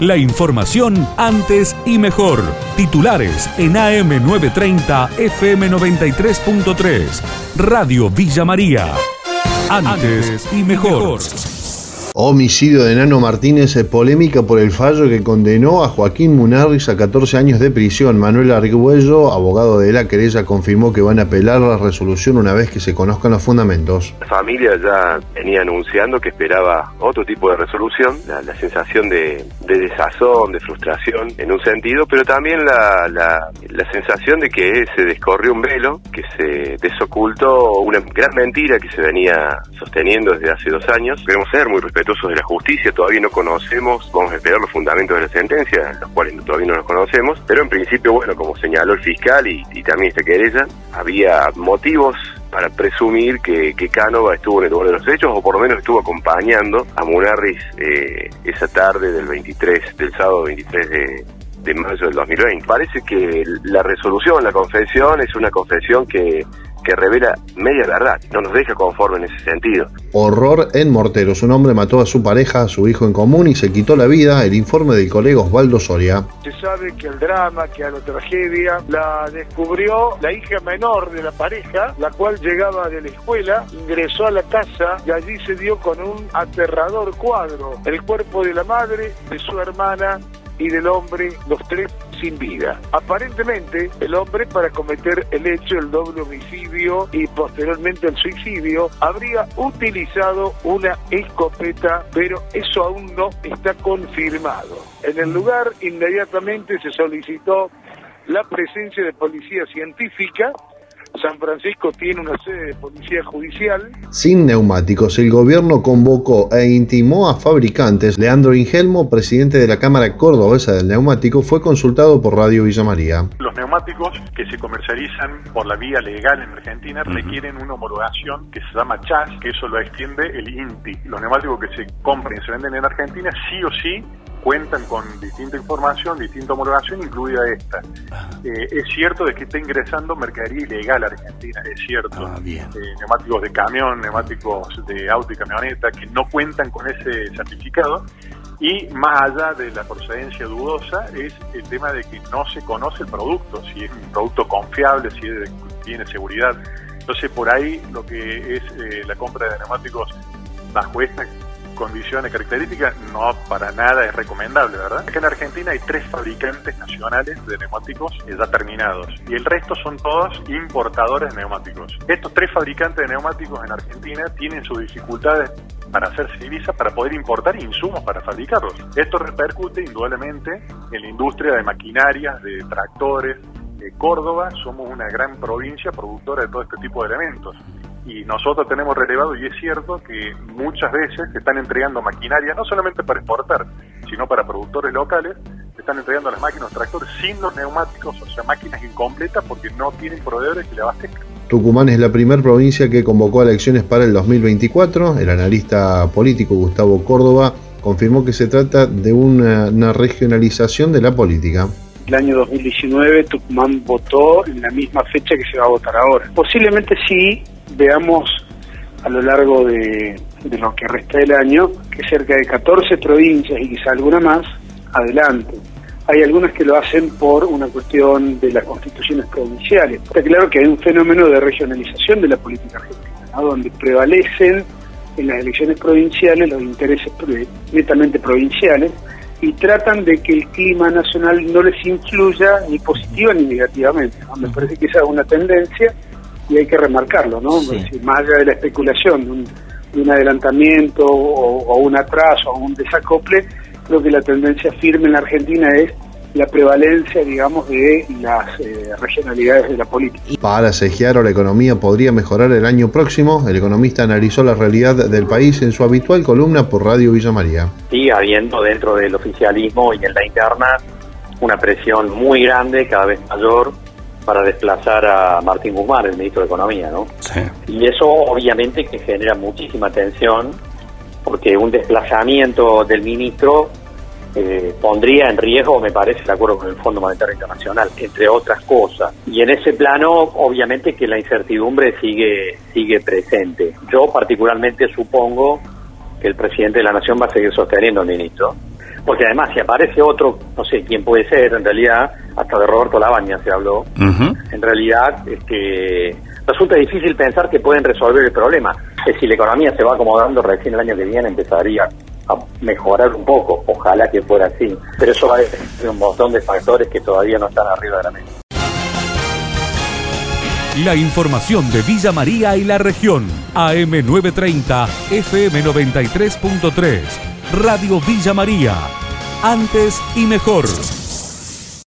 La información antes y mejor. Titulares en AM930 FM93.3. Radio Villa María. Antes y mejor. Homicidio de Nano Martínez, polémica por el fallo que condenó a Joaquín Munarriz a 14 años de prisión. Manuel Argüello, abogado de la querella, confirmó que van a apelar la resolución una vez que se conozcan los fundamentos. La familia ya venía anunciando que esperaba otro tipo de resolución, la, sensación de, desazón, de frustración en un sentido, pero también la, la sensación de que se descorrió un velo, que se desocultó una gran mentira que se venía sosteniendo desde hace dos años. Queremos ser muy respetuosos de la justicia, todavía no conocemos, vamos a esperar los fundamentos de la sentencia, los cuales todavía no los conocemos, pero en principio, bueno, como señaló el fiscal y, también esta querella, había motivos para presumir que, que Cánova estuvo en el lugar de los hechos o por lo menos estuvo acompañando a Munarris eh, esa tarde del 23, del sábado 23 de, de mayo del 2020. Parece que la resolución, la confesión, es una confesión que que revela media verdad, no nos deja conforme en ese sentido. Horror en Morteros. Un hombre mató a su pareja, a su hijo en común y se quitó la vida. El informe del colega Osvaldo Soria. Se sabe que el drama, que a la tragedia, la descubrió la hija menor de la pareja, la cual llegaba de la escuela, ingresó a la casa y allí se dio con un aterrador cuadro. El cuerpo de la madre, de su hermana y del hombre, los tres Aparentemente, el hombre para cometer el hecho, el doble homicidio y posteriormente el suicidio, habría utilizado una escopeta, pero eso aún no está confirmado. En el lugar inmediatamente se solicitó la presencia de policía científica San Francisco tiene una sede de policía judicial. Sin neumáticos, el gobierno convocó e intimó a fabricantes. Leandro Ingelmo, presidente de la Cámara Cordobesa del Neumático, fue consultado por Radio Villa María. Los neumáticos que se comercializan por la vía legal en Argentina requieren una homologación que se llama CHAS, que eso lo extiende el INTI. Los neumáticos que se compran y se venden en Argentina sí o sí cuentan con distinta información, distinta homologación, incluida esta. Eh, es cierto de que está ingresando mercadería ilegal a Argentina, es cierto. Ah, eh, neumáticos de camión, neumáticos de auto y camioneta que no cuentan con ese certificado. Y más allá de la procedencia dudosa es el tema de que no se conoce el producto, si es un producto confiable, si tiene seguridad. Entonces por ahí lo que es eh, la compra de neumáticos bajo esta condiciones, características, no para nada es recomendable, ¿verdad? Acá en Argentina hay tres fabricantes nacionales de neumáticos ya terminados y el resto son todos importadores de neumáticos. Estos tres fabricantes de neumáticos en Argentina tienen sus dificultades para hacerse divisa para poder importar insumos para fabricarlos. Esto repercute indudablemente en la industria de maquinarias, de tractores. Córdoba somos una gran provincia productora de todo este tipo de elementos y nosotros tenemos relevado, y es cierto, que muchas veces se están entregando maquinaria, no solamente para exportar, sino para productores locales, se están entregando las máquinas, tractores sin los neumáticos, o sea, máquinas incompletas porque no tienen proveedores que le abastezcan. Tucumán es la primera provincia que convocó a elecciones para el 2024. El analista político Gustavo Córdoba confirmó que se trata de una, una regionalización de la política el año 2019 Tucumán votó en la misma fecha que se va a votar ahora. Posiblemente sí veamos a lo largo de, lo que resta del año que cerca de 14 provincias y quizá alguna más, adelante. Hay algunas que lo hacen por una cuestión de las constituciones provinciales. Está claro que hay un fenómeno de regionalización de la política argentina, donde prevalecen en las elecciones provinciales los intereses netamente provinciales y tratan de que el clima nacional no les influya ni positiva ni negativamente. Me parece que esa es una tendencia y hay que remarcarlo, ¿no? más allá de la especulación de un, adelantamiento o, un atraso o un desacople, creo que la tendencia firme en la Argentina es la prevalencia, digamos, de las eh, regionalidades de la política. Para o la economía podría mejorar el año próximo, el economista analizó la realidad del país en su habitual columna por Radio Villa María. Sigue habiendo dentro del oficialismo y en la interna una presión muy grande, cada vez mayor, para desplazar a Martín Guzmán, el ministro de Economía, ¿no? Sí. Y eso obviamente que genera muchísima tensión, porque un desplazamiento del ministro eh, pondría en riesgo, me parece, el acuerdo con el Fondo Monetario Internacional, entre otras cosas. Y en ese plano, obviamente que la incertidumbre sigue, sigue presente. Yo particularmente supongo que el presidente de la Nación va a seguir sosteniendo al ministro, porque además si aparece otro, no sé quién puede ser, en realidad, hasta de Roberto Labaña se habló, en realidad este, resulta difícil pensar que pueden resolver el problema, que si la economía se va acomodando recién el año que viene empezaría a mejorar un poco, ojalá que fuera así, pero eso va a depender de un montón de factores que todavía no están arriba de la mesa. La información de Villa María y la región. AM930, FM93.3. Radio Villa María. Antes y mejor.